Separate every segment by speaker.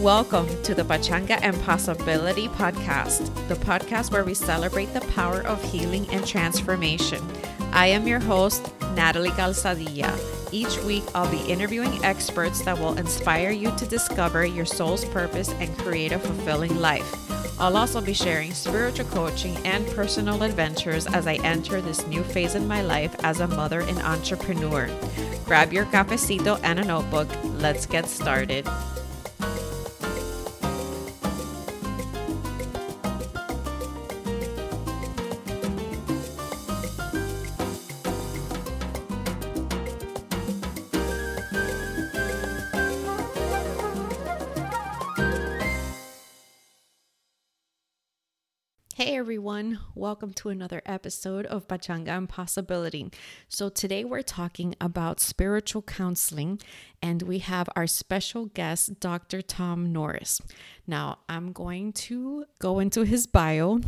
Speaker 1: Welcome to the Pachanga and Possibility podcast, the podcast where we celebrate the power of healing and transformation. I am your host, Natalie Calzadilla. Each week, I'll be interviewing experts that will inspire you to discover your soul's purpose and create a fulfilling life. I'll also be sharing spiritual coaching and personal adventures as I enter this new phase in my life as a mother and entrepreneur. Grab your cafecito and a notebook. Let's get started. Everyone, welcome to another episode of Pachanga and Possibility. So, today we're talking about spiritual counseling, and we have our special guest, Dr. Tom Norris. Now, I'm going to go into his bio,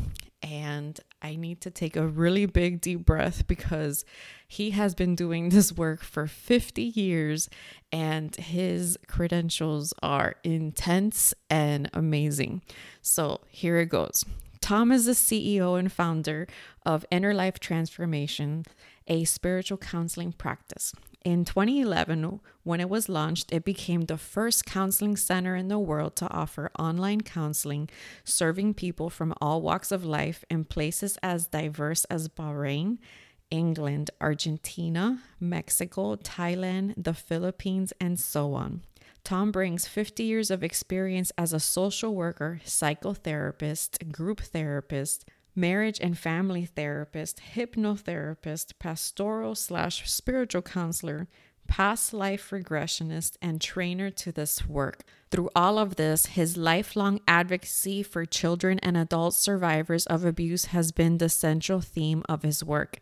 Speaker 1: and I need to take a really big deep breath because he has been doing this work for 50 years, and his credentials are intense and amazing. So, here it goes. Tom is the CEO and founder of Inner Life Transformation, a spiritual counseling practice. In 2011, when it was launched, it became the first counseling center in the world to offer online counseling, serving people from all walks of life in places as diverse as Bahrain, England, Argentina, Mexico, Thailand, the Philippines, and so on. Tom brings 50 years of experience as a social worker, psychotherapist, group therapist, marriage and family therapist, hypnotherapist, pastoral slash spiritual counselor, past life regressionist, and trainer to this work. Through all of this, his lifelong advocacy for children and adult survivors of abuse has been the central theme of his work.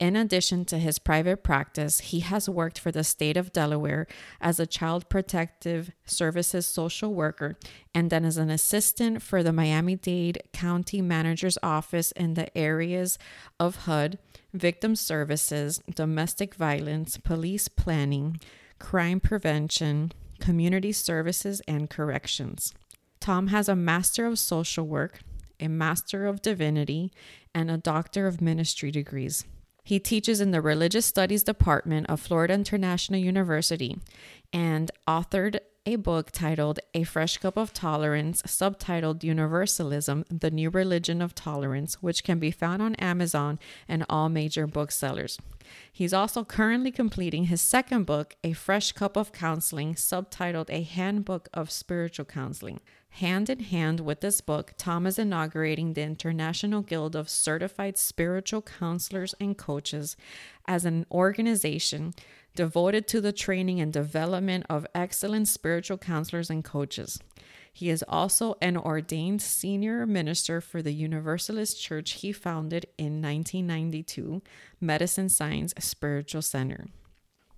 Speaker 1: In addition to his private practice, he has worked for the state of Delaware as a child protective services social worker and then as an assistant for the Miami Dade County Manager's Office in the areas of HUD, victim services, domestic violence, police planning, crime prevention, community services, and corrections. Tom has a Master of Social Work, a Master of Divinity, and a Doctor of Ministry degrees. He teaches in the Religious Studies Department of Florida International University and authored a book titled A Fresh Cup of Tolerance, subtitled Universalism The New Religion of Tolerance, which can be found on Amazon and all major booksellers. He's also currently completing his second book, A Fresh Cup of Counseling, subtitled A Handbook of Spiritual Counseling. Hand in hand with this book, Tom is inaugurating the International Guild of Certified Spiritual Counselors and Coaches as an organization devoted to the training and development of excellent spiritual counselors and coaches. He is also an ordained senior minister for the Universalist Church he founded in 1992, Medicine Science Spiritual Center.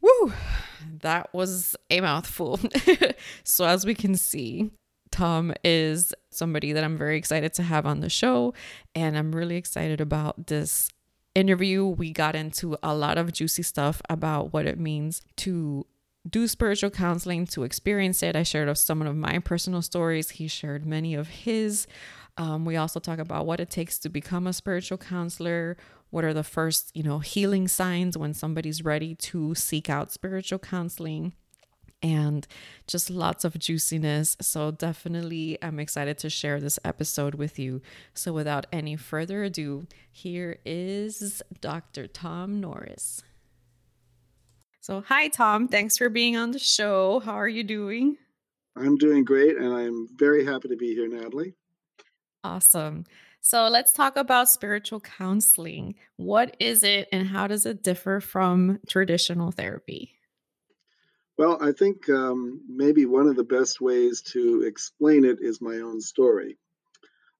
Speaker 1: Woo! That was a mouthful. so, as we can see, Is somebody that I'm very excited to have on the show, and I'm really excited about this interview. We got into a lot of juicy stuff about what it means to do spiritual counseling, to experience it. I shared some of my personal stories, he shared many of his. Um, we also talk about what it takes to become a spiritual counselor. What are the first, you know, healing signs when somebody's ready to seek out spiritual counseling? And just lots of juiciness. So, definitely, I'm excited to share this episode with you. So, without any further ado, here is Dr. Tom Norris. So, hi, Tom. Thanks for being on the show. How are you doing?
Speaker 2: I'm doing great, and I'm very happy to be here, Natalie.
Speaker 1: Awesome. So, let's talk about spiritual counseling. What is it, and how does it differ from traditional therapy?
Speaker 2: Well, I think um, maybe one of the best ways to explain it is my own story.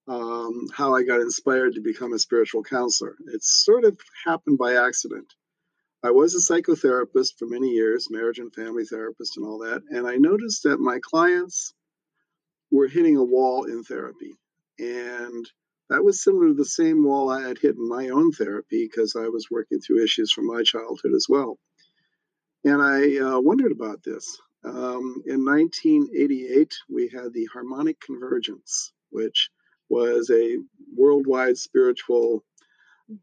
Speaker 2: Um, how I got inspired to become a spiritual counselor. It sort of happened by accident. I was a psychotherapist for many years, marriage and family therapist, and all that. And I noticed that my clients were hitting a wall in therapy. And that was similar to the same wall I had hit in my own therapy because I was working through issues from my childhood as well. And I uh, wondered about this. Um, in 1988, we had the harmonic convergence, which was a worldwide spiritual,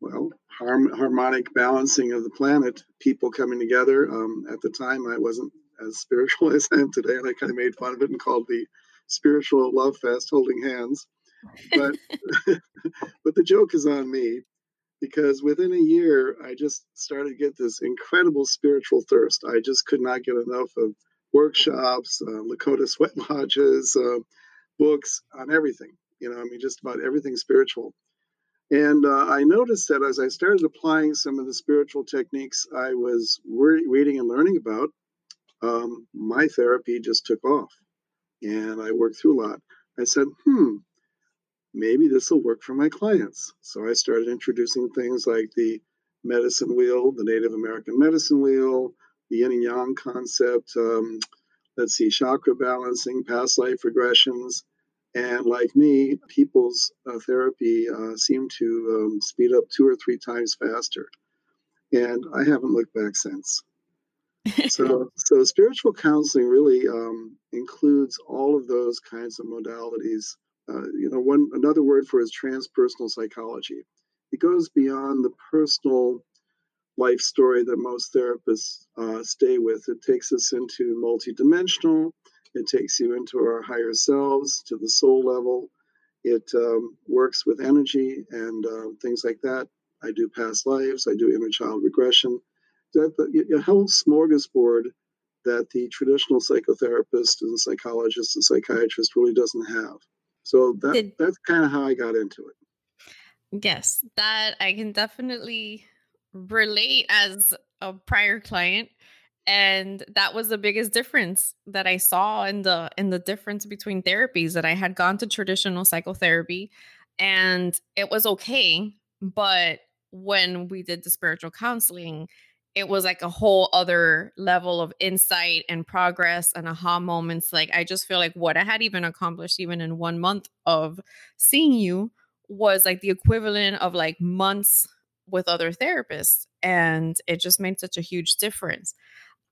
Speaker 2: well, harm, harmonic balancing of the planet, people coming together. Um, at the time, I wasn't as spiritual as I am today, and I kind of made fun of it and called the spiritual love fest holding hands. But but the joke is on me because within a year I just started to get this incredible spiritual thirst. I just could not get enough of workshops, uh, Lakota sweat lodges, uh, books on everything. You know, I mean, just about everything spiritual. And uh, I noticed that as I started applying some of the spiritual techniques I was re- reading and learning about, um, my therapy just took off. And I worked through a lot. I said, hmm, maybe this will work for my clients. So I started introducing things like the medicine wheel, the Native American medicine wheel, the yin and yang concept, um, let's see, chakra balancing, past life regressions. And like me, people's uh, therapy uh, seemed to um, speed up two or three times faster. And I haven't looked back since. so, so spiritual counseling really um, includes all of those kinds of modalities uh, you know, one another word for is transpersonal psychology. It goes beyond the personal life story that most therapists uh, stay with. It takes us into multidimensional. It takes you into our higher selves, to the soul level. It um, works with energy and uh, things like that. I do past lives. I do inner child regression. That A whole smorgasbord that the traditional psychotherapist and psychologist and psychiatrist really doesn't have. So that Did, that's kind of how I got into it.
Speaker 1: Yes, that I can definitely relate as a prior client and that was the biggest difference that I saw in the in the difference between therapies that I had gone to traditional psychotherapy and it was okay but when we did the spiritual counseling it was like a whole other level of insight and progress and aha moments. Like I just feel like what I had even accomplished even in one month of seeing you was like the equivalent of like months with other therapists. And it just made such a huge difference.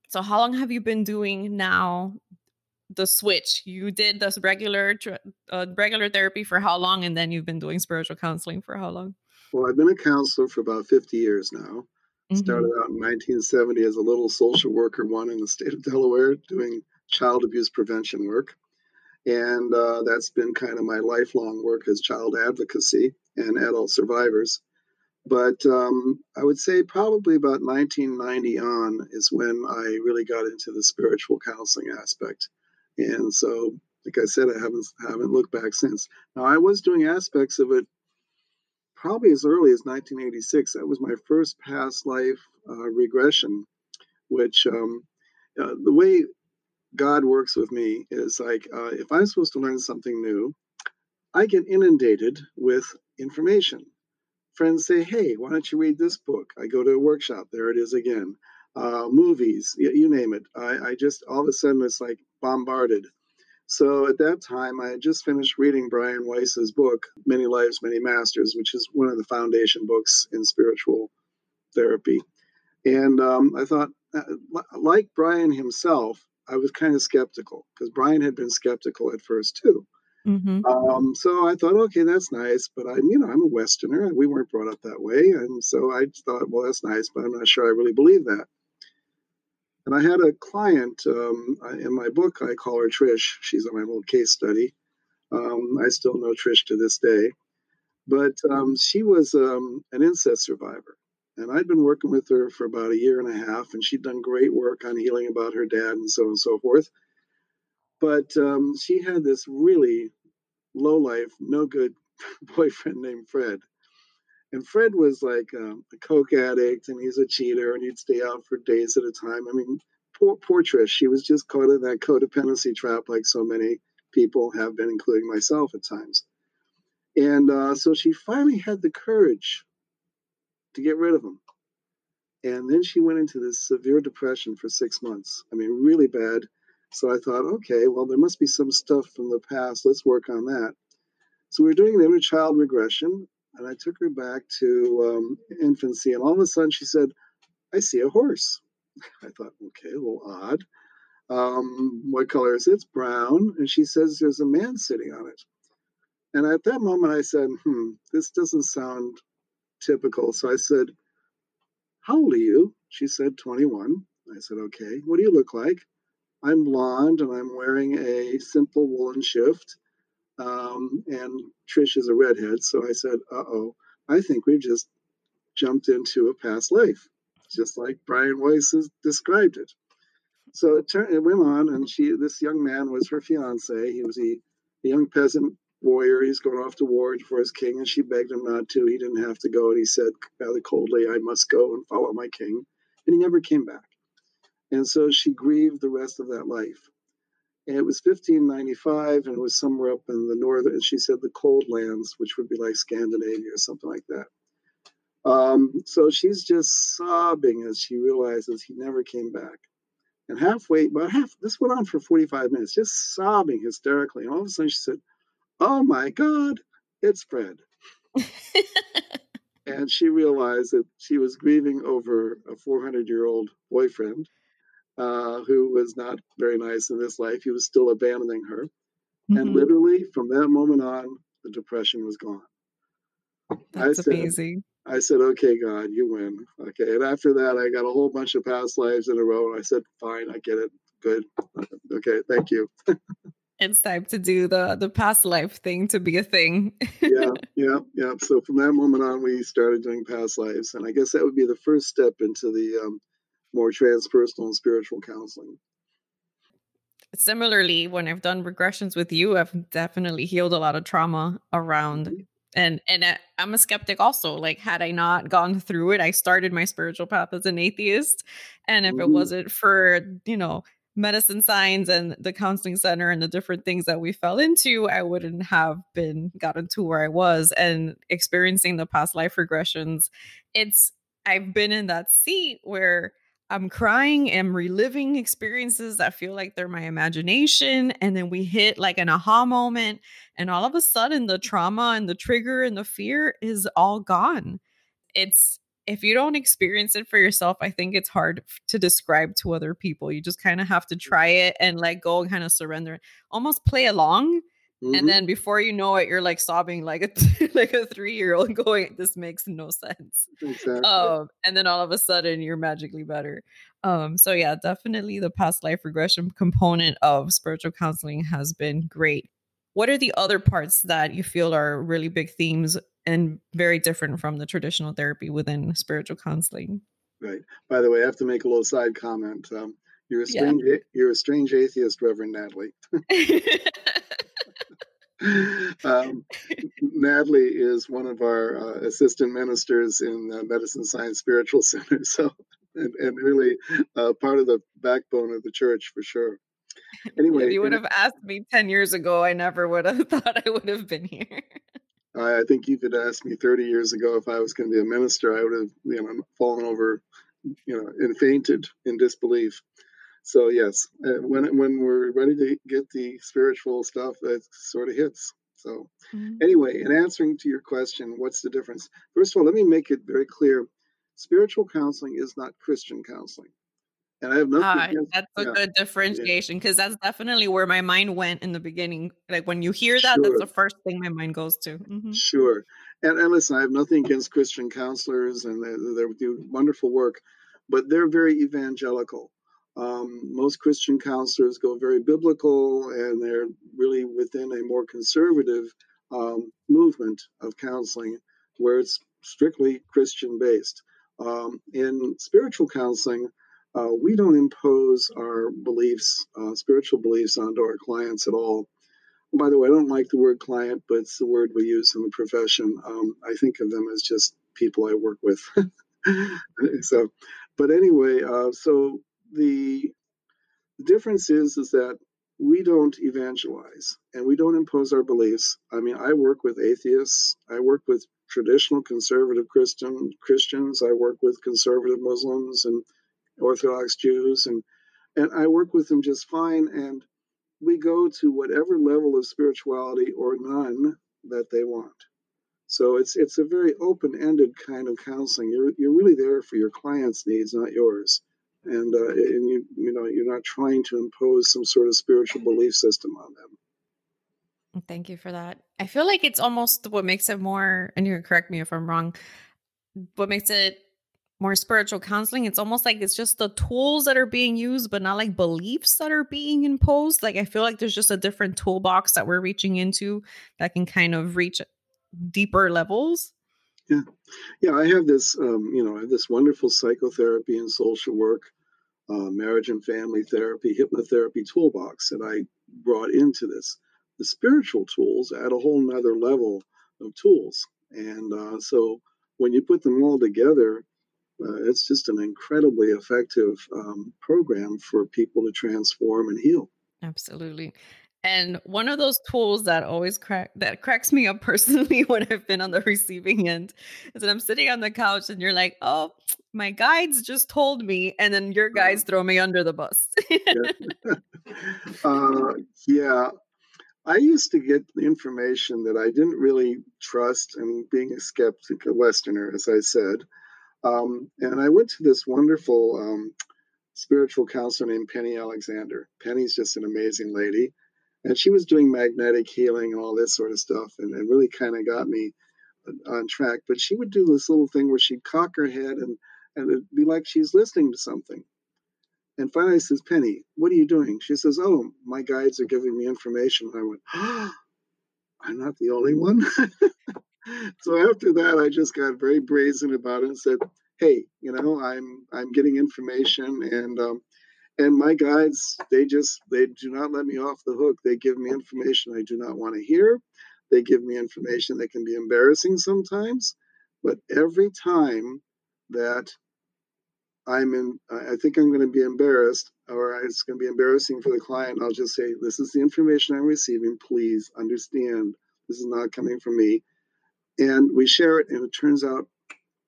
Speaker 1: So how long have you been doing now the switch? You did this regular uh, regular therapy for how long and then you've been doing spiritual counseling for how long?
Speaker 2: Well, I've been a counselor for about 50 years now. Mm-hmm. Started out in 1970 as a little social worker, one in the state of Delaware, doing child abuse prevention work. And uh, that's been kind of my lifelong work as child advocacy and adult survivors. But um, I would say probably about 1990 on is when I really got into the spiritual counseling aspect. And so, like I said, I haven't haven't looked back since. Now I was doing aspects of it probably as early as 1986. That was my first past life uh, regression, which um, uh, the way God works with me is like uh, if I'm supposed to learn something new, I get inundated with information. Friends say, hey, why don't you read this book? I go to a workshop, there it is again. Uh, movies, you, you name it. I, I just all of a sudden it's like bombarded so at that time, I had just finished reading Brian Weiss's book, Many Lives, Many Masters, which is one of the foundation books in spiritual therapy. And um, I thought, uh, like Brian himself, I was kind of skeptical because Brian had been skeptical at first too. Mm-hmm. Um, so I thought, okay, that's nice, but I'm, you know, I'm a Westerner. We weren't brought up that way, and so I thought, well, that's nice, but I'm not sure I really believe that. And I had a client um, in my book, I call her Trish. She's on my little case study. Um, I still know Trish to this day. But um, she was um, an incest survivor. And I'd been working with her for about a year and a half, and she'd done great work on healing about her dad and so on and so forth. But um, she had this really low life, no good boyfriend named Fred. And Fred was like um, a coke addict, and he's a cheater, and he'd stay out for days at a time. I mean, poor, poor Trish. She was just caught in that codependency trap, like so many people have been, including myself at times. And uh, so she finally had the courage to get rid of him. And then she went into this severe depression for six months. I mean, really bad. So I thought, okay, well, there must be some stuff from the past. Let's work on that. So we are doing an inner child regression, and I took her back to um, infancy, and all of a sudden she said, I see a horse. I thought, okay, little odd. um, what color is it? It's brown. And she says, There's a man sitting on it. And at that moment, I said, Hmm, this doesn't sound typical. So I said, How old are you? She said, 21. I said, Okay. What do you look like? I'm blonde and I'm wearing a simple woolen shift. Um, and Trish is a redhead. So I said, Uh oh, I think we've just jumped into a past life, just like Brian Weiss has described it. So it, it went on, and she, this young man was her fiance. He was a, a young peasant warrior. He's going off to war for his king, and she begged him not to. He didn't have to go, and he said rather coldly, "I must go and follow my king," and he never came back. And so she grieved the rest of that life. And it was 1595, and it was somewhere up in the northern, and she said the cold lands, which would be like Scandinavia or something like that. Um, so she's just sobbing as she realizes he never came back. And halfway, about half, this went on for 45 minutes, just sobbing hysterically. And all of a sudden she said, Oh my God, it's Fred. and she realized that she was grieving over a 400 year old boyfriend uh, who was not very nice in this life. He was still abandoning her. Mm-hmm. And literally from that moment on, the depression was gone.
Speaker 1: That's I said, amazing.
Speaker 2: I said, okay, God, you win. Okay. And after that, I got a whole bunch of past lives in a row. And I said, fine, I get it. Good. Okay. Thank you.
Speaker 1: it's time to do the the past life thing to be a thing.
Speaker 2: yeah. Yeah. Yeah. So from that moment on, we started doing past lives. And I guess that would be the first step into the um, more transpersonal and spiritual counseling.
Speaker 1: Similarly, when I've done regressions with you, I've definitely healed a lot of trauma around mm-hmm and and i'm a skeptic also like had i not gone through it i started my spiritual path as an atheist and if mm-hmm. it wasn't for you know medicine science and the counseling center and the different things that we fell into i wouldn't have been gotten to where i was and experiencing the past life regressions it's i've been in that seat where I'm crying and reliving experiences that feel like they're my imagination. And then we hit like an aha moment. And all of a sudden, the trauma and the trigger and the fear is all gone. It's, if you don't experience it for yourself, I think it's hard to describe to other people. You just kind of have to try it and let go and kind of surrender, almost play along Mm-hmm. And then before you know it, you're like sobbing like a like a three year old going, "This makes no sense." Exactly. Um, and then all of a sudden, you're magically better. Um, so yeah, definitely the past life regression component of spiritual counseling has been great. What are the other parts that you feel are really big themes and very different from the traditional therapy within spiritual counseling?
Speaker 2: Right. By the way, I have to make a little side comment. Um, you're a strange, yeah. you're a strange atheist, Reverend Natalie. um, Natalie is one of our uh, assistant ministers in the Medicine Science Spiritual Center. So, and, and really uh, part of the backbone of the church for sure.
Speaker 1: Anyway, if you would have asked me 10 years ago, I never would have thought I would have been here.
Speaker 2: I think you could ask me 30 years ago if I was going to be a minister, I would have, you know, fallen over, you know, and fainted in disbelief. So yes, uh, when when we're ready to get the spiritual stuff, it sort of hits. So mm-hmm. anyway, in answering to your question, what's the difference? First of all, let me make it very clear: spiritual counseling is not Christian counseling. And I have nothing. Uh,
Speaker 1: against, that's a yeah, good differentiation because yeah. that's definitely where my mind went in the beginning. Like when you hear that, sure. that's the first thing my mind goes to.
Speaker 2: Mm-hmm. Sure. And, and listen, I have nothing against Christian counselors, and they, they do wonderful work, but they're very evangelical. Um, most Christian counselors go very biblical and they're really within a more conservative um, movement of counseling where it's strictly Christian based. Um, in spiritual counseling, uh, we don't impose our beliefs, uh, spiritual beliefs, onto our clients at all. By the way, I don't like the word client, but it's the word we use in the profession. Um, I think of them as just people I work with. so, but anyway, uh, so the difference is is that we don't evangelize and we don't impose our beliefs. I mean, I work with atheists, I work with traditional conservative Christian Christians, I work with conservative Muslims and Orthodox Jews and and I work with them just fine and we go to whatever level of spirituality or none that they want. So it's it's a very open-ended kind of counseling. You're you're really there for your client's needs, not yours. And uh, and you you know you're not trying to impose some sort of spiritual belief system on them.
Speaker 1: Thank you for that. I feel like it's almost what makes it more, and you can correct me if I'm wrong. What makes it more spiritual counseling? It's almost like it's just the tools that are being used, but not like beliefs that are being imposed. Like I feel like there's just a different toolbox that we're reaching into that can kind of reach deeper levels.
Speaker 2: Yeah, yeah. I have this, um, you know, I have this wonderful psychotherapy and social work, uh, marriage and family therapy, hypnotherapy toolbox that I brought into this. The spiritual tools add a whole nother level of tools, and uh, so when you put them all together, uh, it's just an incredibly effective um, program for people to transform and heal.
Speaker 1: Absolutely. And one of those tools that always crack that cracks me up personally when I've been on the receiving end is that I'm sitting on the couch and you're like, "Oh, my guides just told me," and then your guides uh-huh. throw me under the bus.
Speaker 2: yeah. uh, yeah, I used to get information that I didn't really trust, and being a skeptic, a Westerner, as I said, um, and I went to this wonderful um, spiritual counselor named Penny Alexander. Penny's just an amazing lady and she was doing magnetic healing and all this sort of stuff and it really kind of got me on track. But she would do this little thing where she'd cock her head and and it'd be like she's listening to something. And finally I says penny what are you doing? She says oh my guides are giving me information. And i went oh, i'm not the only one. So after that i just got very brazen about it and said hey you know i'm i'm getting information and um, and my guides they just they do not let me off the hook. They give me information i do not want to hear. They give me information that can be embarrassing sometimes. But every time that i'm in i think i'm going to be embarrassed or it's going to be embarrassing for the client i'll just say this is the information i'm receiving. Please understand. This is not coming from me. And we share it and it turns out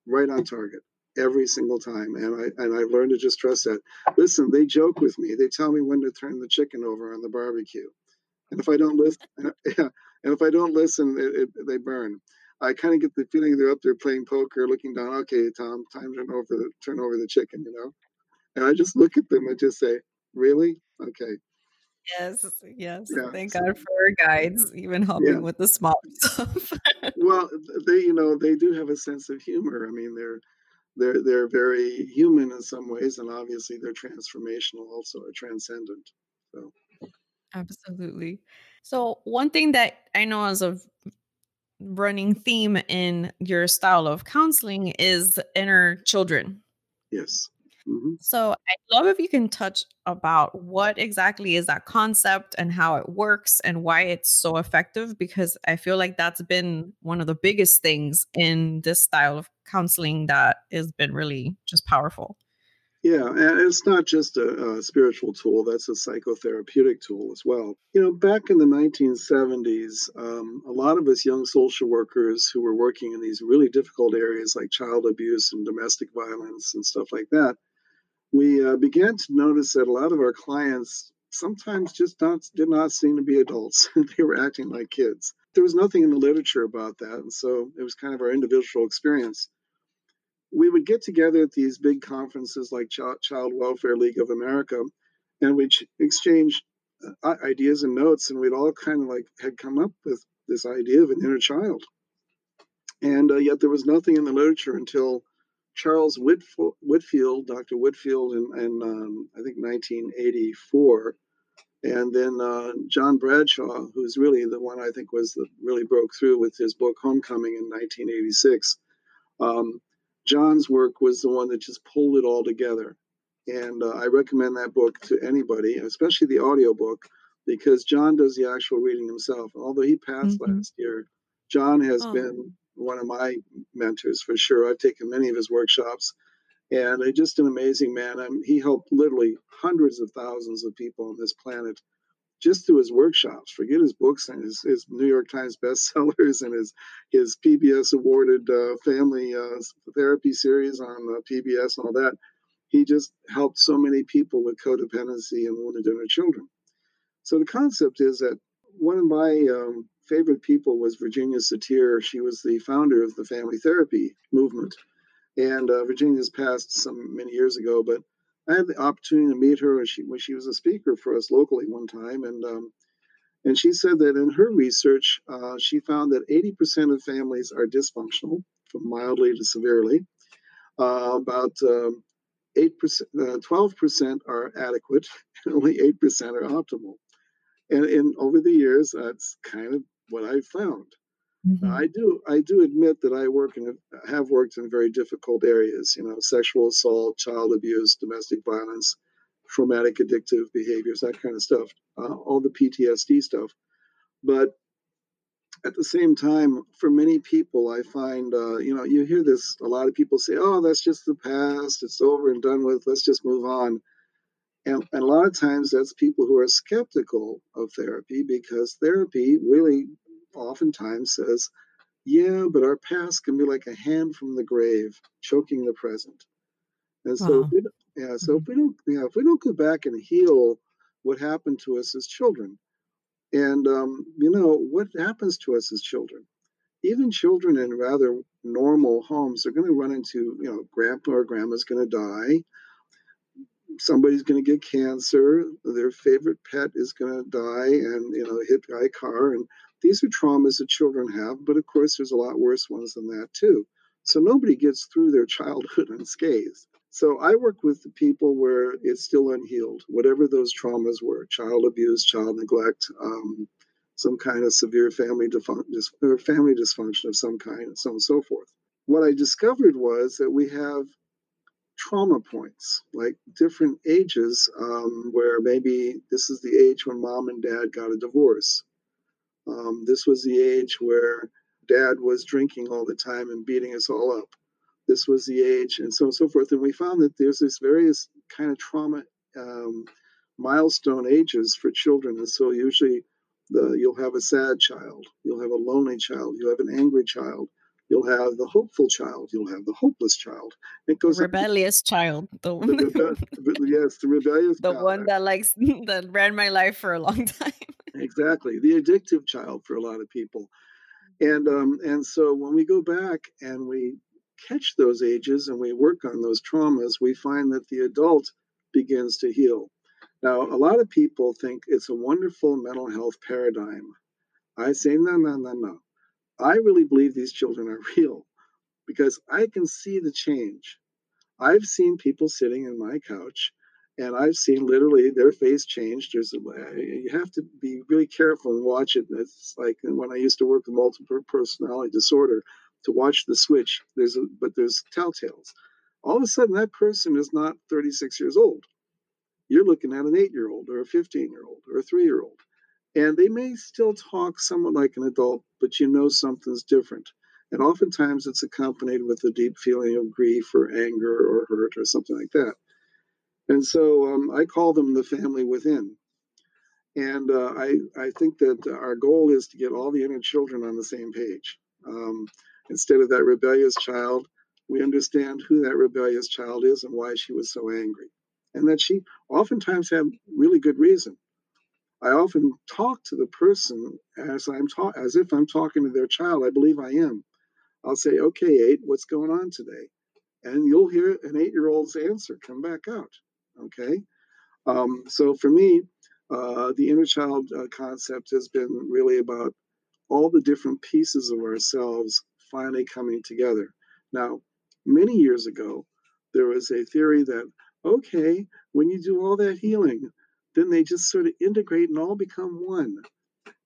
Speaker 2: right on target every single time. And I and I've learned to just trust that. Listen, they joke with me. They tell me when to turn the chicken over on the barbecue. And if I don't listen, yeah, and if I don't listen, it, it, they burn. I kind of get the feeling they're up there playing poker, looking down. Okay, Tom, time to turn over the turn over the chicken. You know, and I just look at them and just say, "Really? Okay."
Speaker 1: Yes, yes. Yeah. Thank God for guides, even helping yeah. with the small stuff.
Speaker 2: well, they, you know, they do have a sense of humor. I mean, they're they're they're very human in some ways, and obviously they're transformational, also or transcendent. So,
Speaker 1: absolutely. So one thing that I know as a running theme in your style of counseling is inner children.
Speaker 2: Yes.
Speaker 1: Mm-hmm. So I'd love if you can touch about what exactly is that concept and how it works and why it's so effective because I feel like that's been one of the biggest things in this style of counseling that has been really just powerful.
Speaker 2: Yeah, and it's not just a, a, spiritual tool, that's a psychotherapeutic tool as well. You know, back in the 1970s, um, a lot of us young social workers who were working in these really difficult areas like child abuse and domestic violence and stuff like that, we uh, began to notice that a lot of our clients sometimes just not, did not seem to be adults. they were acting like kids. There was nothing in the literature about that, and so it was kind of our individual experience. We would get together at these big conferences like Ch- Child Welfare League of America, and we'd exchange uh, ideas and notes, and we'd all kind of like had come up with this idea of an inner child. And uh, yet there was nothing in the literature until Charles Whitfield, Dr. Whitfield, in, in um, I think 1984, and then uh, John Bradshaw, who's really the one I think was the really broke through with his book Homecoming in 1986. Um, John's work was the one that just pulled it all together, and uh, I recommend that book to anybody, especially the audiobook, because John does the actual reading himself. Although he passed mm-hmm. last year, John has oh. been one of my mentors for sure. I've taken many of his workshops, and just an amazing man. I he helped literally hundreds of thousands of people on this planet just through his workshops. Forget his books and his, his New York Times bestsellers and his his PBS awarded uh, family uh, therapy series on uh, PBS and all that. He just helped so many people with codependency and wounded inner children. So the concept is that one of my um, favorite people was Virginia Satir. She was the founder of the family therapy movement. And uh, Virginia's passed some many years ago, but I had the opportunity to meet her when she when she was a speaker for us locally one time, and um, and she said that in her research, uh, she found that 80% of families are dysfunctional, from mildly to severely. Uh, about um, 8%, uh, 12% are adequate, and only 8% are optimal. And in over the years, that's kind of what I've found. Mm-hmm. I do I do admit that I work and have worked in very difficult areas, you know, sexual assault, child abuse, domestic violence, traumatic addictive behaviors, that kind of stuff, uh, all the PTSD stuff. But at the same time, for many people, I find, uh, you know, you hear this, a lot of people say, oh, that's just the past, it's over and done with, let's just move on. And, and a lot of times that's people who are skeptical of therapy because therapy really oftentimes says, yeah, but our past can be like a hand from the grave choking the present. And so, wow. yeah, so if mm-hmm. we don't, yeah, if we don't go back and heal what happened to us as children, and um, you know what happens to us as children, even children in rather normal homes are going to run into, you know, grandpa or grandma's going to die somebody's going to get cancer their favorite pet is going to die and you know hit by a car and these are traumas that children have but of course there's a lot worse ones than that too. So nobody gets through their childhood unscathed. So i work with the people where it's still unhealed whatever those traumas were child abuse child neglect um, some kind of severe family, or family dysfunction of some kind and so on and so forth. What i discovered was that we have trauma points, like different ages, um, where maybe this is the age when mom and dad got a divorce. Um, this was the age where dad was drinking all the time and beating us all up. This was the age, and so on and so forth. And we found that there's this various kind of trauma um, milestone ages for children. And so usually the, you'll have a sad child, you'll have a lonely child, you'll have an angry child, You'll have the hopeful child. You'll have the hopeless child.
Speaker 1: It goes rebellious up, child. The,
Speaker 2: the yes, the rebellious.
Speaker 1: The child. one that likes that ran my life for a long time.
Speaker 2: exactly, the addictive child for a lot of people, and um, and so when we go back and we catch those ages and we work on those traumas, we find that the adult begins to heal. Now, a lot of people think it's a wonderful mental health paradigm. I say, no, no, no, no. I really believe these children are real because I can see the change. I've seen people sitting in my couch and I've seen literally their face change. There's a, you have to be really careful and watch it. It's like when I used to work with multiple personality disorder to watch the switch. There's a, but there's telltales. All of a sudden, that person is not 36 years old. You're looking at an eight year old or a 15 year old or a three year old. And they may still talk somewhat like an adult, but you know something's different. And oftentimes it's accompanied with a deep feeling of grief or anger or hurt or something like that. And so um, I call them the family within. And uh, I, I think that our goal is to get all the inner children on the same page. Um, instead of that rebellious child, we understand who that rebellious child is and why she was so angry. And that she oftentimes had really good reason. I often talk to the person as I'm ta- as if I'm talking to their child. I believe I am. I'll say, "Okay, eight, what's going on today?" And you'll hear an eight-year-old's answer come back out. Okay, um, so for me, uh, the inner child uh, concept has been really about all the different pieces of ourselves finally coming together. Now, many years ago, there was a theory that okay, when you do all that healing, then they just sort of integrate and all become one.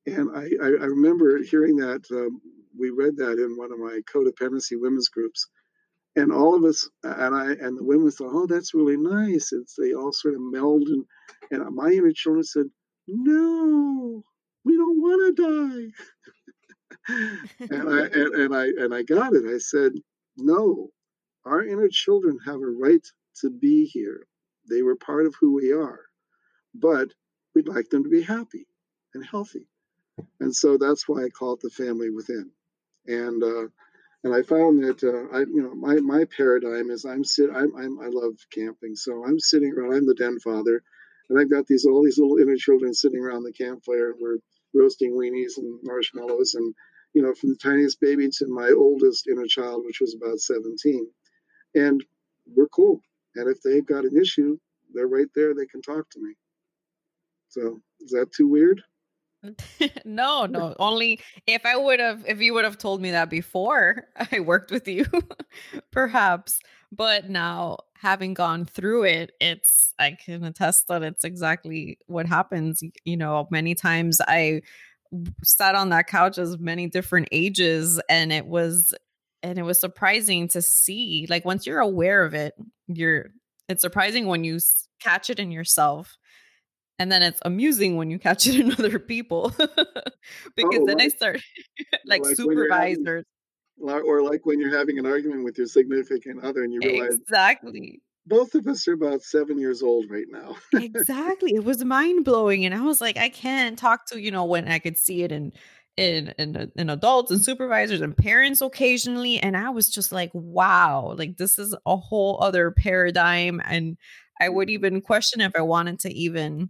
Speaker 2: And I, I, I remember hearing that. Um, we read that in one of my codependency women's groups. And all of us, and I, and the women thought, oh, that's really nice. It's they all sort of meld, and, and my inner children said, no, we don't want to die. and I and, and I and I got it. I said, no, our inner children have a right to be here. They were part of who we are but we'd like them to be happy and healthy. And so that's why I call it the family within. And uh, and I found that uh, I you know my my paradigm is I'm sit I'm, I'm I love camping, so I'm sitting around. I'm the den father, and I've got these all these little inner children sitting around the campfire. And we're roasting weenies and marshmallows, and you know from the tiniest baby to my oldest inner child, which was about 17, and we're cool. And if they've got an issue, they're right there. They can talk to me. So is that too weird?
Speaker 1: no, no. Only if I would have, if you would have told me that before I worked with you, perhaps. But now, having gone through it, it's, I can attest that it's exactly what happens. You know, many times I sat on that couch as many different ages, and it was, and it was surprising to see. Like, once you're aware of it, you're, it's surprising when you catch it in yourself and then it's amusing when you catch it in other people because oh, then like, I start like, like supervisors.
Speaker 2: having, or like when you're having an argument with your significant other and you realize
Speaker 1: exactly.
Speaker 2: both of us are about seven years old right now.
Speaker 1: Exactly it was mind-blowing and i was like i can't talk to you know when i could see it in in, in in adults and supervisors and parents occasionally and i was just like wow like this is a whole other paradigm and i would mm-hmm. even question if i wanted to even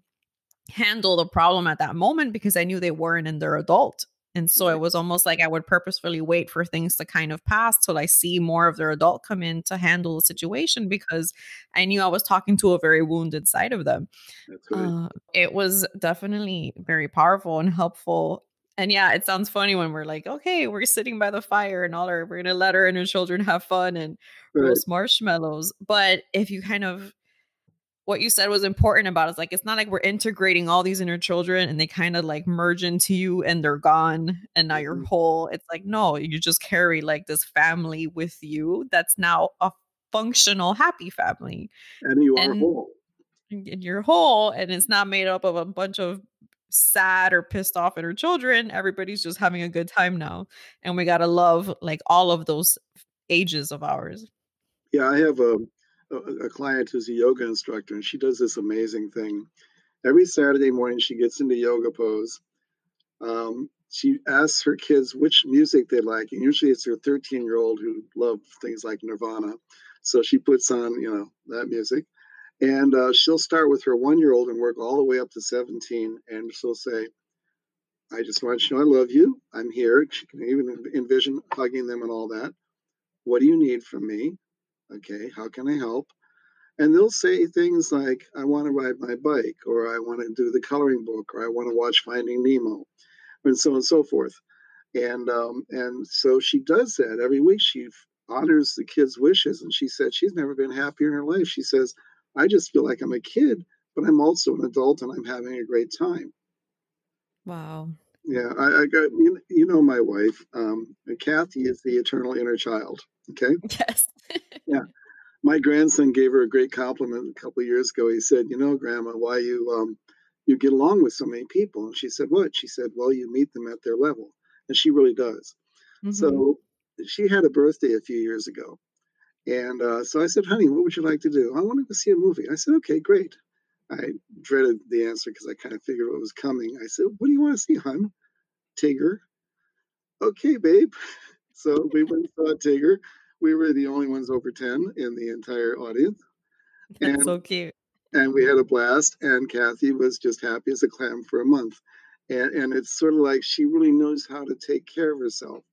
Speaker 1: handle the problem at that moment because I knew they weren't in their adult. And so it was almost like I would purposefully wait for things to kind of pass till I see more of their adult come in to handle the situation because I knew I was talking to a very wounded side of them. Uh, it was definitely very powerful and helpful. And yeah, it sounds funny when we're like, okay, we're sitting by the fire and all our, we're going to let her and her children have fun and right. roast marshmallows. But if you kind of what you said was important about. It's like it's not like we're integrating all these inner children and they kind of like merge into you and they're gone and now you're mm-hmm. whole. It's like no, you just carry like this family with you that's now a functional, happy family.
Speaker 2: And you are and, whole.
Speaker 1: And you're whole, and it's not made up of a bunch of sad or pissed off inner children. Everybody's just having a good time now, and we gotta love like all of those ages of ours.
Speaker 2: Yeah, I have a a, client who's a yoga instructor, and she does this amazing thing. Every Saturday morning, she gets into yoga pose. Um, she asks her kids which music they like, and usually it's her 13 year old who love things like Nirvana. So she puts on, you know, that music. And uh, she'll start with her one year old and work all the way up to 17. And she'll say, I just want you to know I love you. I'm here. She can even envision hugging them and all that. What do you need from me? Okay, how can I help? And they'll say things like, I want to ride my bike, or I want to do the coloring book, or I want to watch Finding Nemo, and so on and so forth. And um, and so she does that every week. She honors the kids' wishes, and she said she's never been happier in her life. She says, I just feel like I'm a kid, but I'm also an adult, and I'm having a great time.
Speaker 1: Wow.
Speaker 2: Yeah, I, I got you, know my wife. Um, Kathy is the eternal inner child. Okay.
Speaker 1: Yes.
Speaker 2: Yeah. My grandson gave her a great compliment a couple of years ago. He said, "You know, Grandma, why you um, you get along with so many people?" And she said, "What?" She said, "Well, you meet them at their level," and she really does. Mm-hmm. So she had a birthday a few years ago, and uh, so I said, "Honey, what would you like to do?" I wanted to see a movie. I said, "Okay, great." I dreaded the answer because I kind of figured what was coming. I said, "What do you want to see, hon?" Tigger. Okay, babe. So we went and saw Tigger we were the only ones over 10 in the entire audience.
Speaker 1: That's and, so cute.
Speaker 2: And we had a blast, and Kathy was just happy as a clam for a month. And, and it's sort of like she really knows how to take care of herself.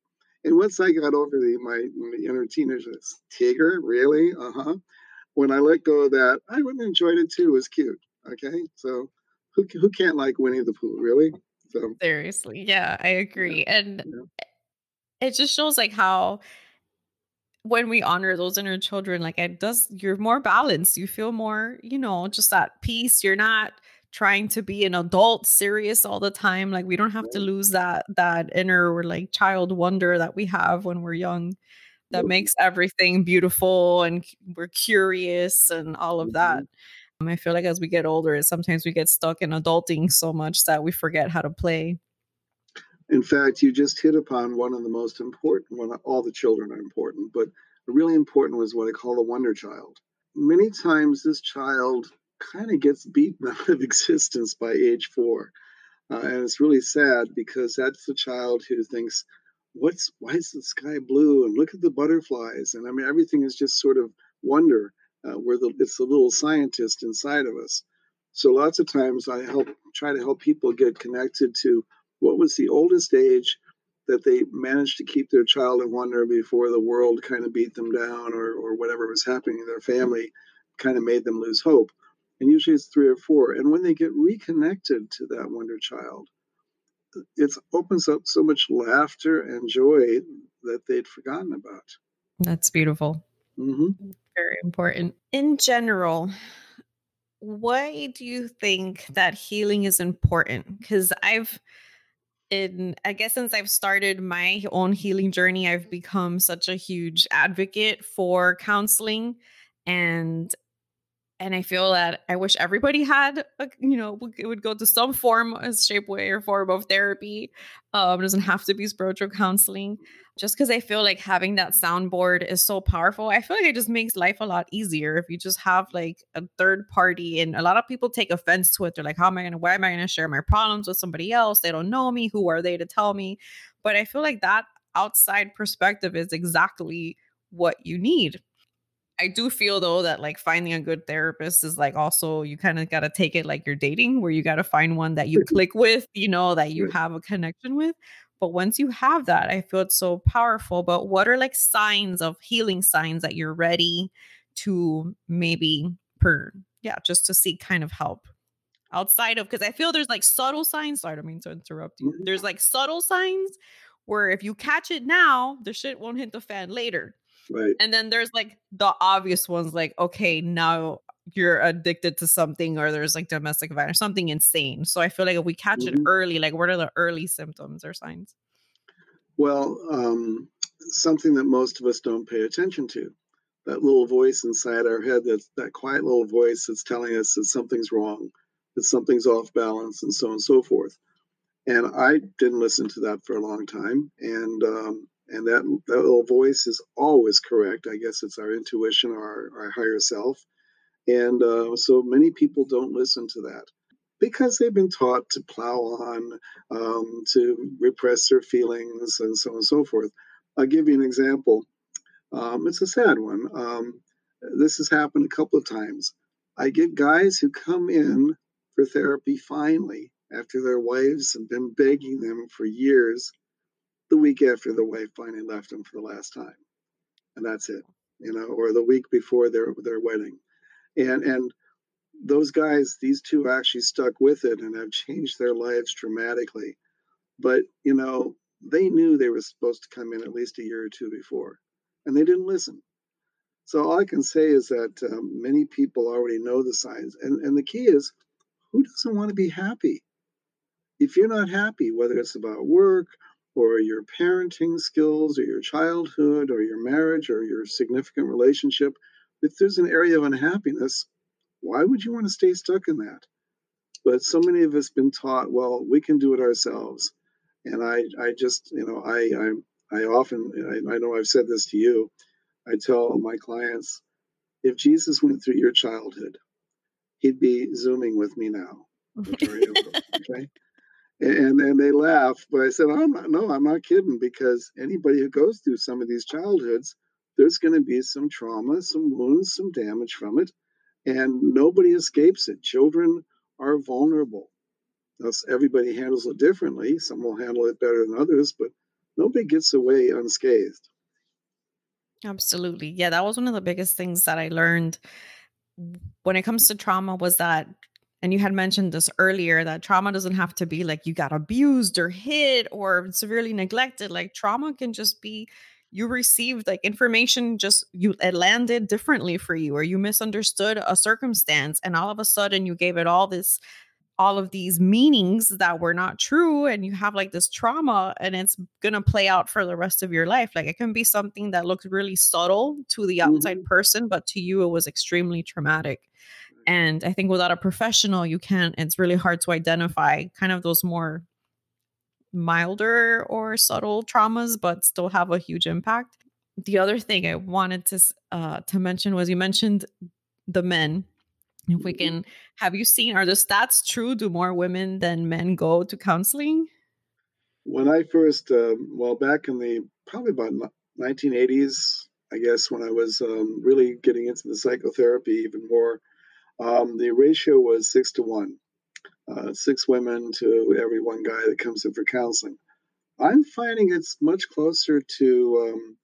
Speaker 2: And once I got over the my, my inner teenager, Tigger, really? Uh huh. When I let go of that, I would have enjoyed it too. It was cute. Okay. So who, who can't like Winnie the Pooh, really? So
Speaker 1: seriously. Yeah, I agree. Yeah. And yeah. it just shows like how when we honor those inner children, like it does, you're more balanced. You feel more, you know, just at peace. You're not trying to be an adult serious all the time. Like we don't have to lose that that inner or like child wonder that we have when we're young that makes everything beautiful and we're curious and all of that. Um, I feel like as we get older, sometimes we get stuck in adulting so much that we forget how to play.
Speaker 2: In fact, you just hit upon one of the most important one. All the children are important, but really important was what I call the wonder child. Many times, this child kind of gets beaten out of existence by age four, uh, and it's really sad because that's the child who thinks, "What's why is the sky blue?" and look at the butterflies, and I mean everything is just sort of wonder. Uh, where the, it's the little scientist inside of us. So lots of times I help try to help people get connected to what was the oldest age that they managed to keep their child in wonder before the world kind of beat them down or, or whatever was happening in their family kind of made them lose hope. and usually it's three or four. And when they get reconnected to that wonder child, it opens up so much laughter and joy that they'd forgotten about.
Speaker 1: That's beautiful.
Speaker 2: Mm-hmm.
Speaker 1: Very important. In general, why do you think that healing is important? Because I've in I guess since I've started my own healing journey, I've mm-hmm. become such a huge advocate for counseling. And and I feel that I wish everybody had, a, you know, it would go to some form, a shape, way, or form of therapy. Um, it doesn't have to be spiritual counseling. Just because I feel like having that soundboard is so powerful, I feel like it just makes life a lot easier if you just have like a third party. And a lot of people take offense to it. They're like, "How am I gonna? Why am I gonna share my problems with somebody else? They don't know me. Who are they to tell me?" But I feel like that outside perspective is exactly what you need I do feel though that like finding a good therapist is like also you kind of got to take it like you're dating where you got to find one that you click with, you know, that you have a connection with. But once you have that, I feel it's so powerful. But what are like signs of healing signs that you're ready to maybe per yeah, just to seek kind of help outside of because I feel there's like subtle signs. Sorry, I don't mean to interrupt you. Mm-hmm. There's like subtle signs where if you catch it now, the shit won't hit the fan later.
Speaker 2: Right.
Speaker 1: And then there's like the obvious ones like, okay, now you're addicted to something or there's like domestic violence, something insane. So I feel like if we catch mm-hmm. it early, like what are the early symptoms or signs?
Speaker 2: Well, um, something that most of us don't pay attention to. That little voice inside our head, that that quiet little voice that's telling us that something's wrong, that something's off balance, and so on and so forth. And I didn't listen to that for a long time. And um, and that that little voice is always correct. I guess it's our intuition, our our higher self, and uh, so many people don't listen to that because they've been taught to plow on, um, to repress their feelings, and so on and so forth. I'll give you an example. Um, it's a sad one. Um, this has happened a couple of times. I get guys who come in for therapy finally after their wives have been begging them for years the week after the wife finally left him for the last time, and that's it. You know, or the week before their their wedding, and and those guys, these two actually stuck with it and have changed their lives dramatically. But you know, they knew they were supposed to come in at least a year or two before, and they didn't listen. So all I can say is that um, many people already know the signs, and and the key is, who doesn't want to be happy? If you're not happy, whether it's about work or your parenting skills or your childhood or your marriage or your significant relationship, if there's an area of unhappiness, why would you want to stay stuck in that? But so many of us been taught, well, we can do it ourselves. And I, I just, you know, I, I, I often, I, I know I've said this to you. I tell my clients, if Jesus went through your childhood, he'd be zooming with me now. okay and and they laugh but i said i'm not no i'm not kidding because anybody who goes through some of these childhoods there's going to be some trauma some wounds some damage from it and nobody escapes it. Children are vulnerable. Thus, everybody handles it differently. Some will handle it better than others but nobody gets away unscathed.
Speaker 1: Absolutely. Yeah that was one of the biggest things that i learned when it comes to trauma was that and you had mentioned this earlier that trauma doesn't have to be like you got abused or hit or severely neglected. Like trauma can just be you received like information just you it landed differently for you or you misunderstood a circumstance and all of a sudden you gave it all this all of these meanings that were not true and you have like this trauma and it's going to play out for the rest of your life. Like it can be something that looks really subtle to the outside mm-hmm. person but to you it was extremely traumatic and I think without a professional, you can't, it's really hard to identify kind of those more milder or subtle traumas, but still have a huge impact. The other thing I wanted to uh, to mention was you mentioned the men. If we mm-hmm. can, have you seen are the stats true? Do more women than men go to counseling?
Speaker 2: When I first, uh, well, back in the probably about 1980s, I guess, when I was um, really getting into the psychotherapy even more, um, the ratio was six to one, uh, six women to every one guy that comes in for counseling. I'm finding it's much closer to um,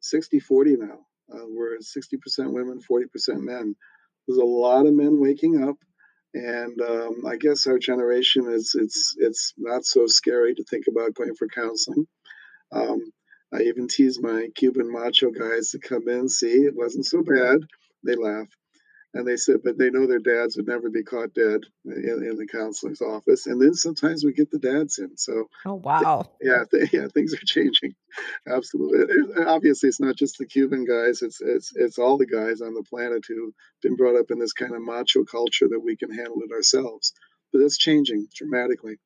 Speaker 2: 60 40 now. Uh, we're 60% women, 40% men. there's a lot of men waking up, and um, I guess our generation is it's it's not so scary to think about going for counseling. Um, I even tease my Cuban macho guys to come in, see it wasn't so bad. They laugh. And they said, but they know their dads would never be caught dead in, in the counselor's office. And then sometimes we get the dads in. So,
Speaker 1: oh wow,
Speaker 2: th- yeah, th- yeah, things are changing. Absolutely. It, obviously, it's not just the Cuban guys; it's it's it's all the guys on the planet who've been brought up in this kind of macho culture that we can handle it ourselves. But that's changing dramatically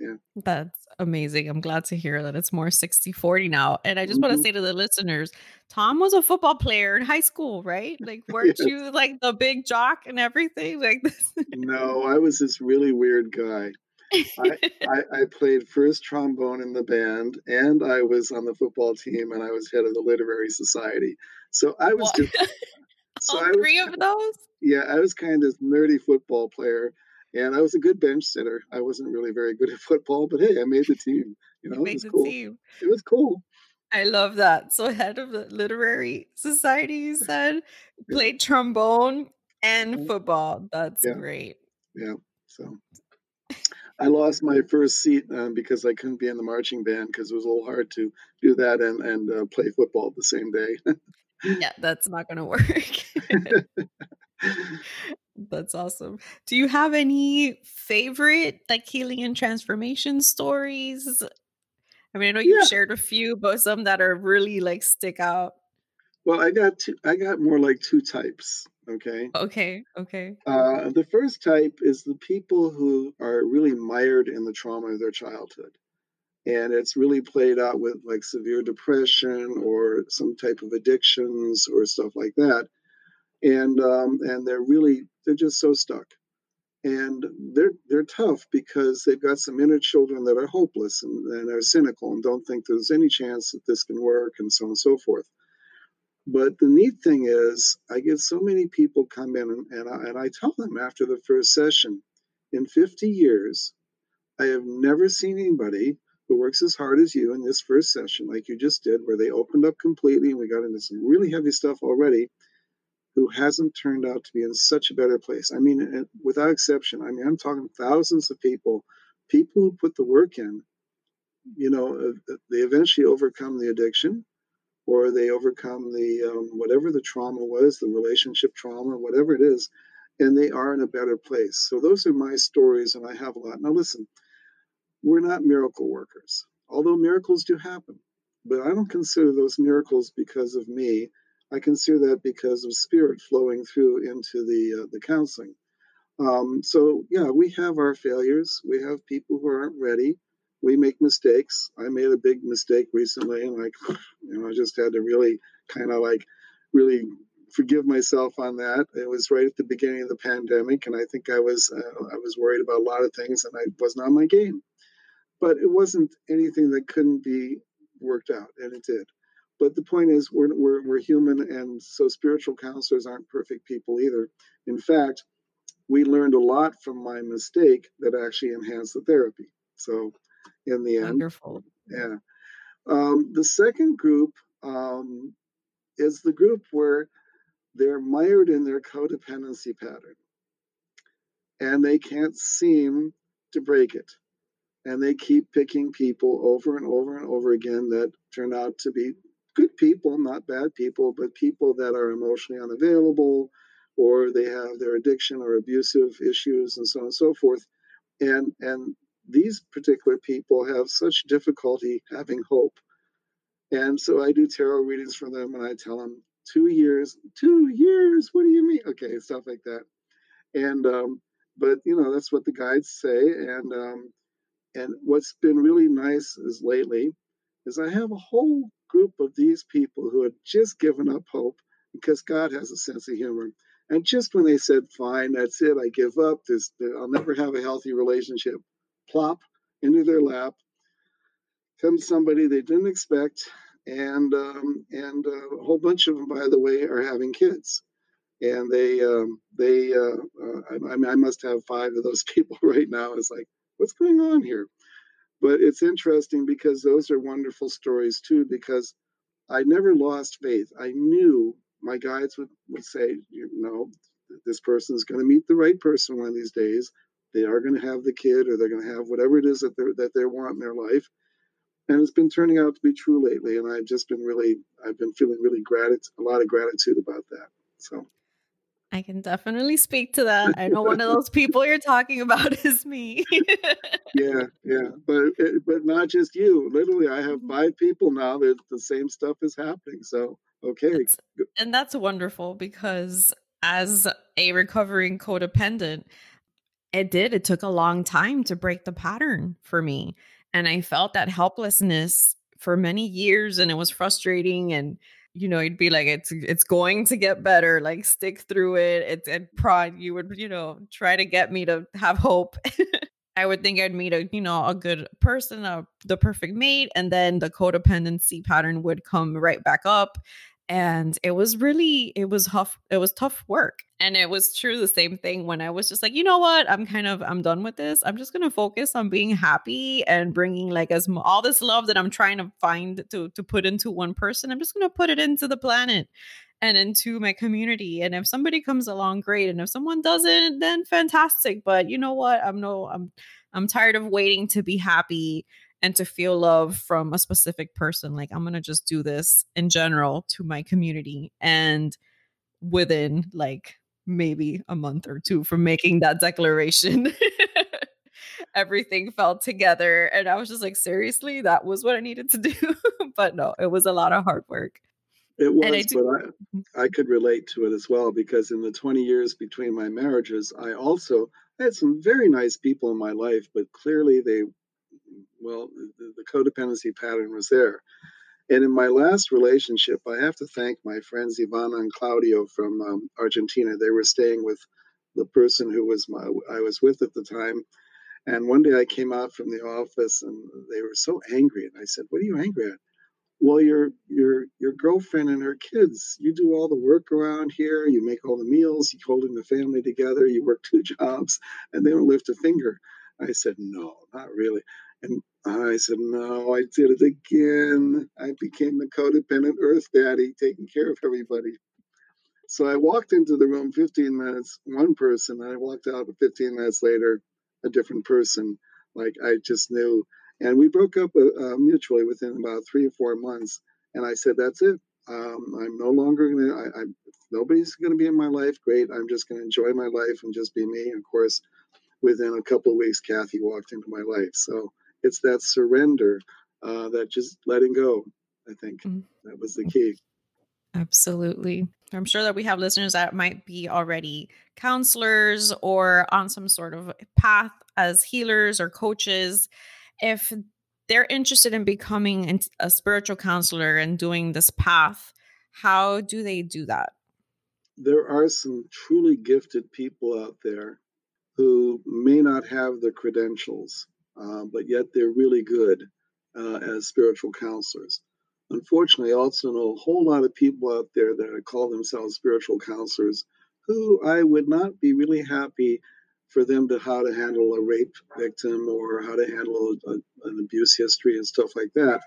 Speaker 2: yeah
Speaker 1: that's amazing i'm glad to hear that it's more 60 40 now and i just mm-hmm. want to say to the listeners tom was a football player in high school right? Like weren't yes. you like the big jock and everything? Like this
Speaker 2: no i was this really weird guy. I, I, I, played first trombone in the band and i was on the football team and i was head of the literary society. So i was just,
Speaker 1: so All three was, of those?
Speaker 2: Yeah i was kind of this nerdy football player and I was a good bench sitter. I wasn't really very good at football, but hey, I made the team. You know, you
Speaker 1: made
Speaker 2: it was
Speaker 1: the
Speaker 2: cool.
Speaker 1: team.
Speaker 2: It was cool.
Speaker 1: I love that. So head of the literary society, you said, played trombone and football. That's
Speaker 2: yeah.
Speaker 1: great.
Speaker 2: Yeah. So I lost my first seat um, because I couldn't be in the marching band because it was a little hard to do that and and uh, play football the same day.
Speaker 1: yeah, that's not going to work. That's awesome. Do you have any favorite like healing and transformation stories? I mean, I know you've yeah. shared a few, but some that are really like stick out.
Speaker 2: Well, I got two, I got more like two types. Okay.
Speaker 1: Okay. Okay.
Speaker 2: Uh, the first type is the people who are really mired in the trauma of their childhood, and it's really played out with like severe depression or some type of addictions or stuff like that and um, and they're really they're just so stuck. And they're they're tough because they've got some inner children that are hopeless and, and are cynical and don't think there's any chance that this can work and so on and so forth. But the neat thing is i get so many people come in and, and, I, and I tell them after the first session in 50 years i have never seen anybody who works as hard as you in this first session like you just did where they opened up completely and we got into some really heavy stuff already who hasn't turned out to be in such a better place. I mean, without exception, I mean, I'm talking thousands of people, people who put the work in, you know, uh, uh, they eventually overcome the addiction or they overcome the um, whatever the trauma was, the relationship trauma, whatever it is, and they are in a better place. So those are my stories, and I have a lot. Now, listen, we're not miracle workers, although miracles do happen, but I don't consider those miracles because of me. I consider that because of spirit flowing through into the uh, the counseling. Um, so yeah, we have our failures. We have people who aren't ready. We make mistakes. I made a big mistake recently, and like, you know, I just had to really kind of like really forgive myself on that. It was right at the beginning of the pandemic, and I think I was uh, I was worried about a lot of things, and I wasn't on my game. But it wasn't anything that couldn't be worked out, and it did. But the point is, we're, we're, we're human, and so spiritual counselors aren't perfect people either. In fact, we learned a lot from my mistake that actually enhanced the therapy. So, in the end,
Speaker 1: wonderful.
Speaker 2: Yeah. Um, the second group um, is the group where they're mired in their codependency pattern and they can't seem to break it. And they keep picking people over and over and over again that turn out to be good people, not bad people, but people that are emotionally unavailable or they have their addiction or abusive issues and so on and so forth. And and these particular people have such difficulty having hope. And so I do tarot readings for them and I tell them two years, two years, what do you mean? Okay, stuff like that. And um, but you know, that's what the guides say. And um, and what's been really nice is lately is I have a whole group of these people who had just given up hope because God has a sense of humor. And just when they said, fine, that's it, I give up, this, I'll never have a healthy relationship, plop into their lap comes somebody they didn't expect. And, um, and uh, a whole bunch of them, by the way, are having kids. And they, um, they, uh, uh, I, I, must have five of those people right now. It's like, what's going on here? But it's interesting because those are wonderful stories too, because I never lost faith. I knew my guides would, would say, you know, this person is going to meet the right person one of these days. They are going to have the kid, or they're going to have whatever it is that they that they want in their life. And it's been turning out to be true lately, and I've just been really, I've been feeling really gratitude, a lot of gratitude about that. So.
Speaker 1: I can definitely speak to that. I know one of those people you're talking about is me.
Speaker 2: yeah, yeah, but but not just you. Literally, I have mm-hmm. five people now that the same stuff is happening. So okay,
Speaker 1: that's, and that's wonderful because as a recovering codependent, it did. It took a long time to break the pattern for me, and I felt that helplessness for many years, and it was frustrating and you know, you'd be like, it's it's going to get better. Like stick through it. It's and prod. You would, you know, try to get me to have hope. I would think I'd meet a, you know, a good person, a, the perfect mate, and then the codependency pattern would come right back up and it was really it was tough it was tough work. And it was true the same thing when i was just like you know what? I'm kind of i'm done with this. I'm just going to focus on being happy and bringing like as all this love that i'm trying to find to to put into one person. I'm just going to put it into the planet and into my community. And if somebody comes along great. And if someone doesn't then fantastic. But you know what? I'm no i'm i'm tired of waiting to be happy and to feel love from a specific person. Like, I'm going to just do this in general to my community. And within like maybe a month or two from making that declaration, everything fell together. And I was just like, seriously, that was what I needed to do. but no, it was a lot of hard work.
Speaker 2: It was, I do- but I, mm-hmm. I could relate to it as well because in the 20 years between my marriages, I also had some very nice people in my life, but clearly they well, the, the codependency pattern was there. And in my last relationship, I have to thank my friends Ivana and Claudio from um, Argentina. They were staying with the person who was my I was with at the time. And one day I came out from the office and they were so angry. And I said, What are you angry at? Well, your your your girlfriend and her kids, you do all the work around here, you make all the meals, you're holding the family together, you work two jobs, and they don't lift a finger. I said, No, not really. And I said, No, I did it again. I became the codependent Earth Daddy, taking care of everybody. So I walked into the room 15 minutes, one person, and I walked out 15 minutes later, a different person. Like I just knew. And we broke up uh, uh mutually within about three or four months. And I said, That's it. Um, I'm no longer going to, nobody's going to be in my life. Great. I'm just going to enjoy my life and just be me. And Of course, within a couple of weeks, Kathy walked into my life. So it's that surrender, uh, that just letting go. I think mm-hmm. that was the key.
Speaker 1: Absolutely. I'm sure that we have listeners that might be already counselors or on some sort of path as healers or coaches. If they're interested in becoming a spiritual counselor and doing this path, how do they do that?
Speaker 2: There are some truly gifted people out there who may not have the credentials uh, but yet they're really good uh, as spiritual counselors. Unfortunately, I also know a whole lot of people out there that call themselves spiritual counselors who I would not be really happy for them to how to handle a rape victim or how to handle a, an abuse history and stuff like that.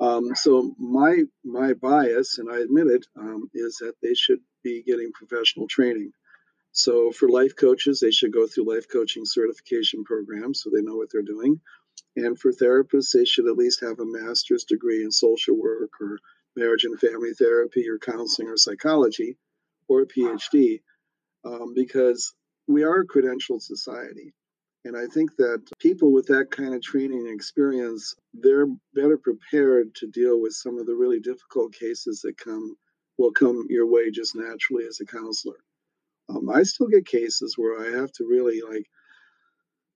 Speaker 2: Um, so my my bias, and I admit it, um, is that they should be getting professional training. So for life coaches, they should go through life coaching certification programs so they know what they're doing. And for therapists, they should at least have a master's degree in social work or marriage and family therapy or counseling or psychology or a PhD um, because we are a credentialed society. And I think that people with that kind of training and experience, they're better prepared to deal with some of the really difficult cases that come will come your way just naturally as a counselor. Um, I still get cases where I have to really like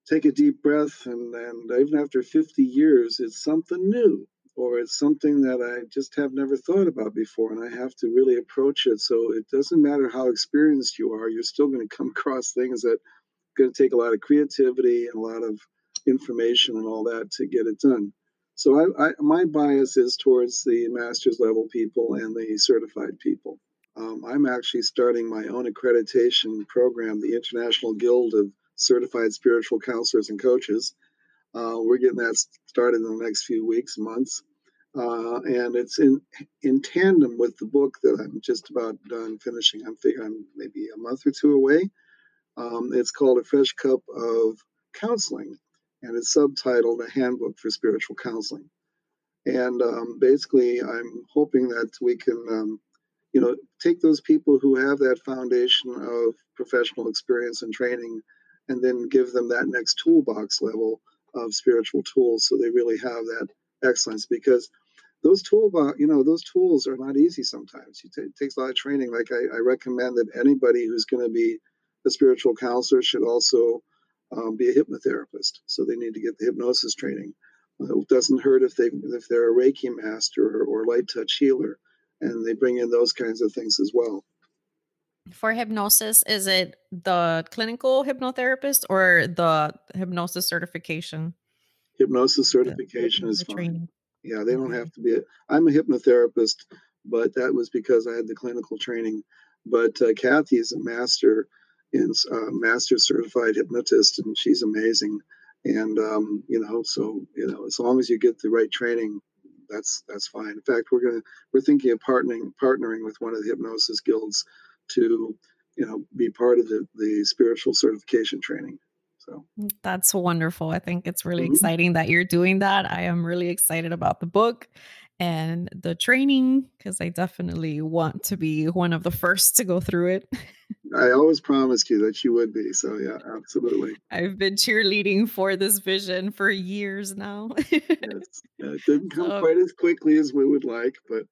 Speaker 2: take a deep breath, and, and even after 50 years, it's something new or it's something that I just have never thought about before, and I have to really approach it. So it doesn't matter how experienced you are, you're still going to come across things that are going to take a lot of creativity and a lot of information and all that to get it done. So I, I, my bias is towards the master's level people and the certified people. Um, I'm actually starting my own accreditation program, the International Guild of Certified Spiritual Counselors and Coaches. Uh, we're getting that started in the next few weeks, months. Uh, and it's in in tandem with the book that I'm just about done finishing. I'm figuring I'm maybe a month or two away. Um, it's called A Fresh Cup of Counseling, and it's subtitled A Handbook for Spiritual Counseling. And um, basically, I'm hoping that we can, um, you know, take those people who have that foundation of professional experience and training, and then give them that next toolbox level of spiritual tools, so they really have that excellence. Because those toolbox, you know, those tools are not easy sometimes. it takes a lot of training. Like I, I recommend that anybody who's going to be a spiritual counselor should also um, be a hypnotherapist. So they need to get the hypnosis training. Uh, it doesn't hurt if they if they're a Reiki master or, or light touch healer, and they bring in those kinds of things as well.
Speaker 1: For hypnosis, is it the clinical hypnotherapist or the hypnosis certification?
Speaker 2: Hypnosis certification the, is fine. Training. Yeah, they don't have to be. I'm a hypnotherapist, but that was because I had the clinical training. But uh, Kathy is a master in uh, master certified hypnotist, and she's amazing. And um, you know, so you know, as long as you get the right training, that's that's fine. In fact, we're gonna we're thinking of partnering partnering with one of the hypnosis guilds to you know be part of the the spiritual certification training. So
Speaker 1: that's wonderful. I think it's really mm-hmm. exciting that you're doing that. I am really excited about the book and the training because I definitely want to be one of the first to go through it.
Speaker 2: I always promised you that you would be. So, yeah, absolutely.
Speaker 1: I've been cheerleading for this vision for years now.
Speaker 2: yes. It didn't come so, quite as quickly as we would like, but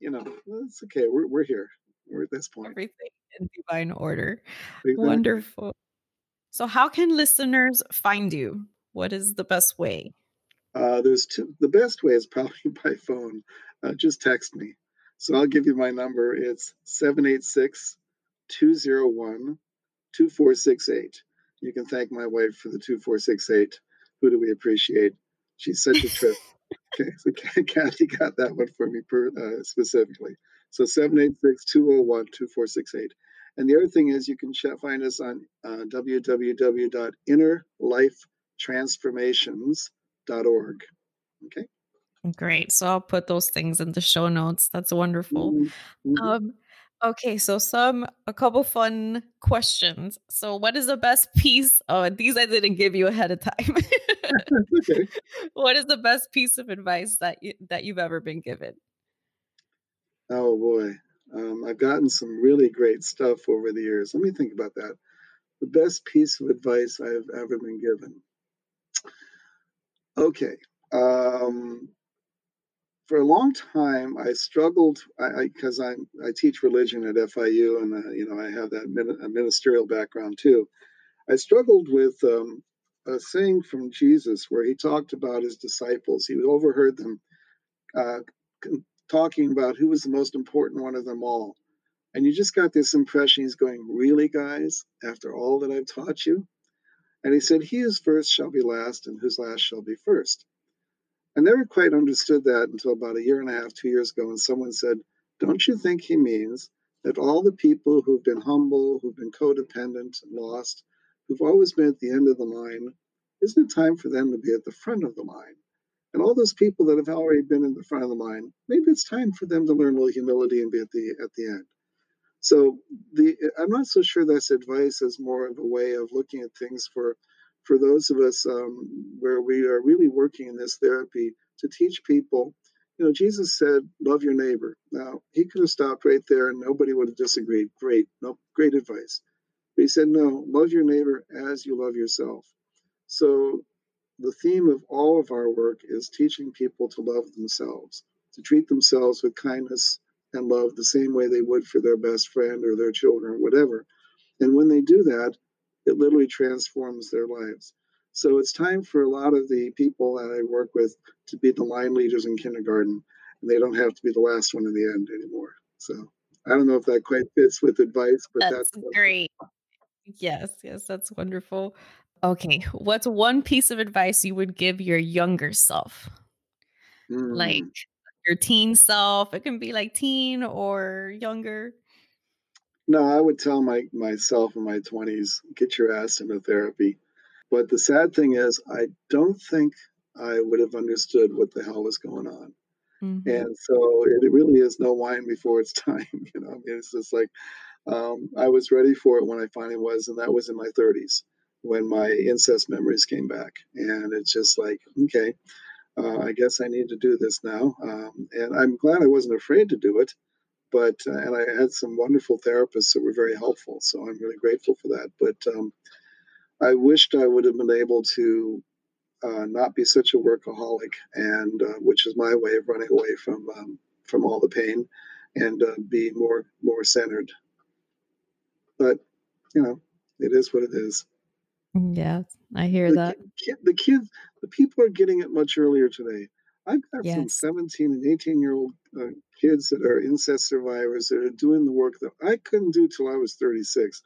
Speaker 2: you know, it's okay. We're, we're here. We're at this point.
Speaker 1: Everything in divine order. Exactly. Wonderful. So, how can listeners find you? What is the best way?
Speaker 2: Uh, there's two. The best way is probably by phone. Uh, just text me. So I'll give you my number. It's 786 201 2468. You can thank my wife for the 2468. Who do we appreciate? She's such a trip. okay, so Kathy got that one for me per, uh, specifically. So 786 201 2468. And the other thing is, you can find us on uh, www.innerlifetransformations.org. Okay.
Speaker 1: Great. So I'll put those things in the show notes. That's wonderful. Mm-hmm. Um, okay, so some a couple fun questions. So, what is the best piece? Oh, these I didn't give you ahead of time. okay. What is the best piece of advice that you, that you've ever been given?
Speaker 2: Oh boy, um, I've gotten some really great stuff over the years. Let me think about that. The best piece of advice I've ever been given. Okay. Um, for a long time, I struggled because I, I, I, teach religion at FIU, and uh, you know I have that ministerial background too. I struggled with um, a saying from Jesus where he talked about his disciples. He overheard them uh, talking about who was the most important one of them all. And you just got this impression he's going, Really, guys, after all that I've taught you? And he said, He who's first shall be last, and whose last shall be first. I never quite understood that until about a year and a half, two years ago, when someone said, Don't you think he means that all the people who've been humble, who've been codependent, lost, who've always been at the end of the line, isn't it time for them to be at the front of the line? And all those people that have already been in the front of the line, maybe it's time for them to learn a little humility and be at the at the end. So the I'm not so sure that's advice as more of a way of looking at things for for those of us um, where we are really working in this therapy to teach people. You know, Jesus said, "Love your neighbor." Now he could have stopped right there and nobody would have disagreed. Great, no, great advice. But he said, "No, love your neighbor as you love yourself." So the theme of all of our work is teaching people to love themselves, to treat themselves with kindness and love the same way they would for their best friend or their children or whatever. And when they do that, it literally transforms their lives. So it's time for a lot of the people that I work with to be the line leaders in kindergarten, and they don't have to be the last one in the end anymore. So I don't know if that quite fits with advice, but that's,
Speaker 1: that's great. Yes, yes, that's wonderful. Okay, what's one piece of advice you would give your younger self? Mm. Like your teen self. It can be like teen or younger.
Speaker 2: No, I would tell my myself in my 20s, get your ass into therapy. But the sad thing is, I don't think I would have understood what the hell was going on. Mm-hmm. And so it, really is no wine before it's time. You know, I mean, it's just like um, I was ready for it when I finally was, and that was in my 30s when my incest memories came back. And it's just like, okay, uh, I guess I need to do this now. Um, and I'm glad I wasn't afraid to do it. But, uh, and I had some wonderful therapists that were very helpful. So I'm really grateful for that. But um, I wished I would have been able to uh, not be such a workaholic, and uh, which is my way of running away from um, from all the pain, and uh, be more more centered. But you know, it is what it is.
Speaker 1: Yeah, I hear
Speaker 2: the
Speaker 1: that.
Speaker 2: Kid, the kids, the people are getting it much earlier today. I've got yes. some 17 and 18 year old uh, kids that are incest survivors that are doing the work that I couldn't do till I was 36.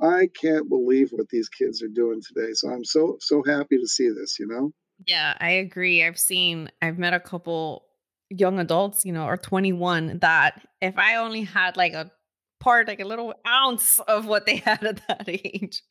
Speaker 2: I can't believe what these kids are doing today. So I'm so so happy to see this, you know?
Speaker 1: Yeah, I agree. I've seen I've met a couple young adults, you know, or 21 that if I only had like a part like a little ounce of what they had at that age.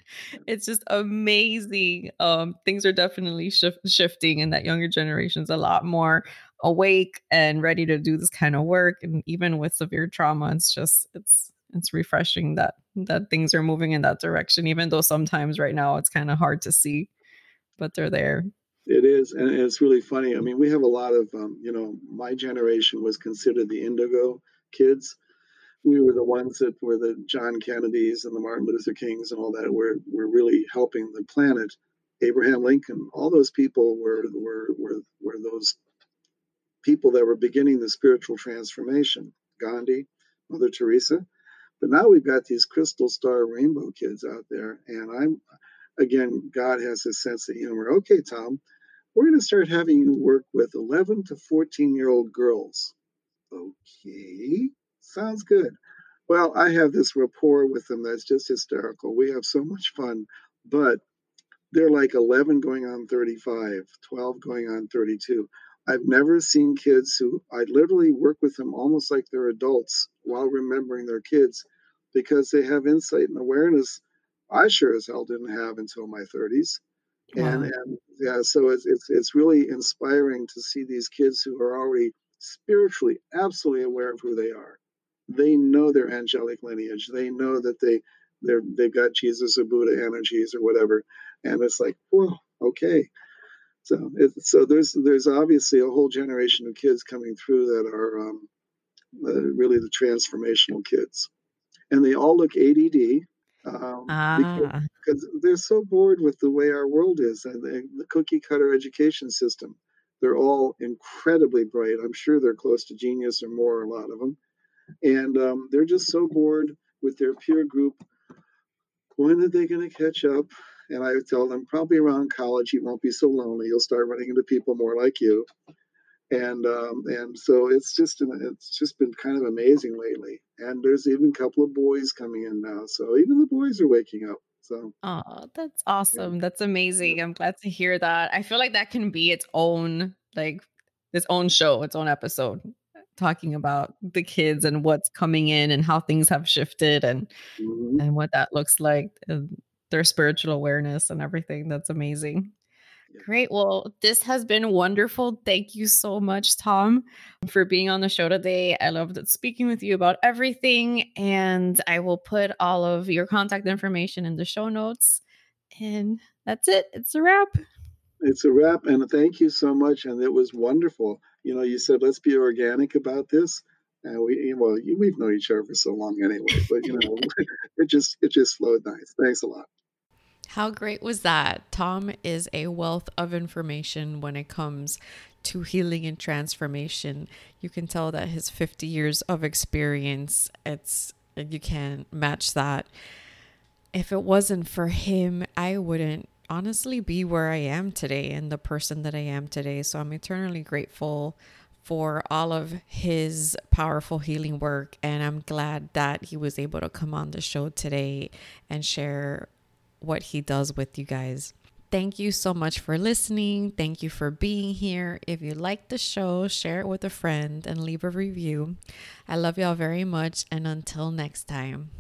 Speaker 1: It's just amazing um things are definitely shif- shifting and that younger generation's a lot more awake and ready to do this kind of work and even with severe trauma it's just it's it's refreshing that that things are moving in that direction even though sometimes right now it's kind of hard to see but they're there.
Speaker 2: It is and it's really funny i mean we have a lot of um, you know my generation was considered the indigo kids we were the ones that were the john kennedys and the martin luther kings and all that were were really helping the planet abraham lincoln all those people were were were, were those people that were beginning the spiritual transformation gandhi mother teresa but now we've got these crystal star rainbow kids out there, and I'm again, God has a sense of humor. Okay, Tom, we're going to start having you work with 11 to 14 year old girls. Okay, sounds good. Well, I have this rapport with them that's just hysterical. We have so much fun, but they're like 11 going on 35, 12 going on 32. I've never seen kids who I literally work with them almost like they're adults while remembering their kids because they have insight and awareness I sure as hell didn't have until my 30s. Wow. And, and yeah, so it's, it's, it's really inspiring to see these kids who are already spiritually absolutely aware of who they are. They know their angelic lineage. They know that they they're they've got Jesus or Buddha energies or whatever. And it's like, well, okay. So, it, so there's there's obviously a whole generation of kids coming through that are um, uh, really the transformational kids, and they all look ADD. Um, ah. because, because, they're so bored with the way our world is and the, the cookie cutter education system. They're all incredibly bright. I'm sure they're close to genius or more, a lot of them. And um, they're just so bored with their peer group. When are they going to catch up? And I would tell them probably around college, you won't be so lonely. You'll start running into people more like you. And um, and so it's just it's just been kind of amazing lately. And there's even a couple of boys coming in now, so even the boys are waking up. So
Speaker 1: oh, that's awesome. Yeah. That's amazing. I'm glad to hear that. I feel like that can be its own like its own show, its own episode talking about the kids and what's coming in and how things have shifted and mm-hmm. and what that looks like their spiritual awareness and everything. That's amazing. Great. Well, this has been wonderful. Thank you so much, Tom, for being on the show today. I loved speaking with you about everything, and I will put all of your contact information in the show notes. And that's it. It's a wrap.
Speaker 2: It's a wrap. And thank you so much. And it was wonderful. You know, you said, let's be organic about this. And we, well, we've known each other for so long anyway, but you know, it just, it just flowed nice. Thanks a lot.
Speaker 1: How great was that? Tom is a wealth of information when it comes to healing and transformation. You can tell that his 50 years of experience, it's you can't match that. If it wasn't for him, I wouldn't honestly be where I am today and the person that I am today. So I'm eternally grateful for all of his powerful healing work. And I'm glad that he was able to come on the show today and share what he does with you guys. Thank you so much for listening. Thank you for being here. If you like the show, share it with a friend and leave a review. I love y'all very much. And until next time.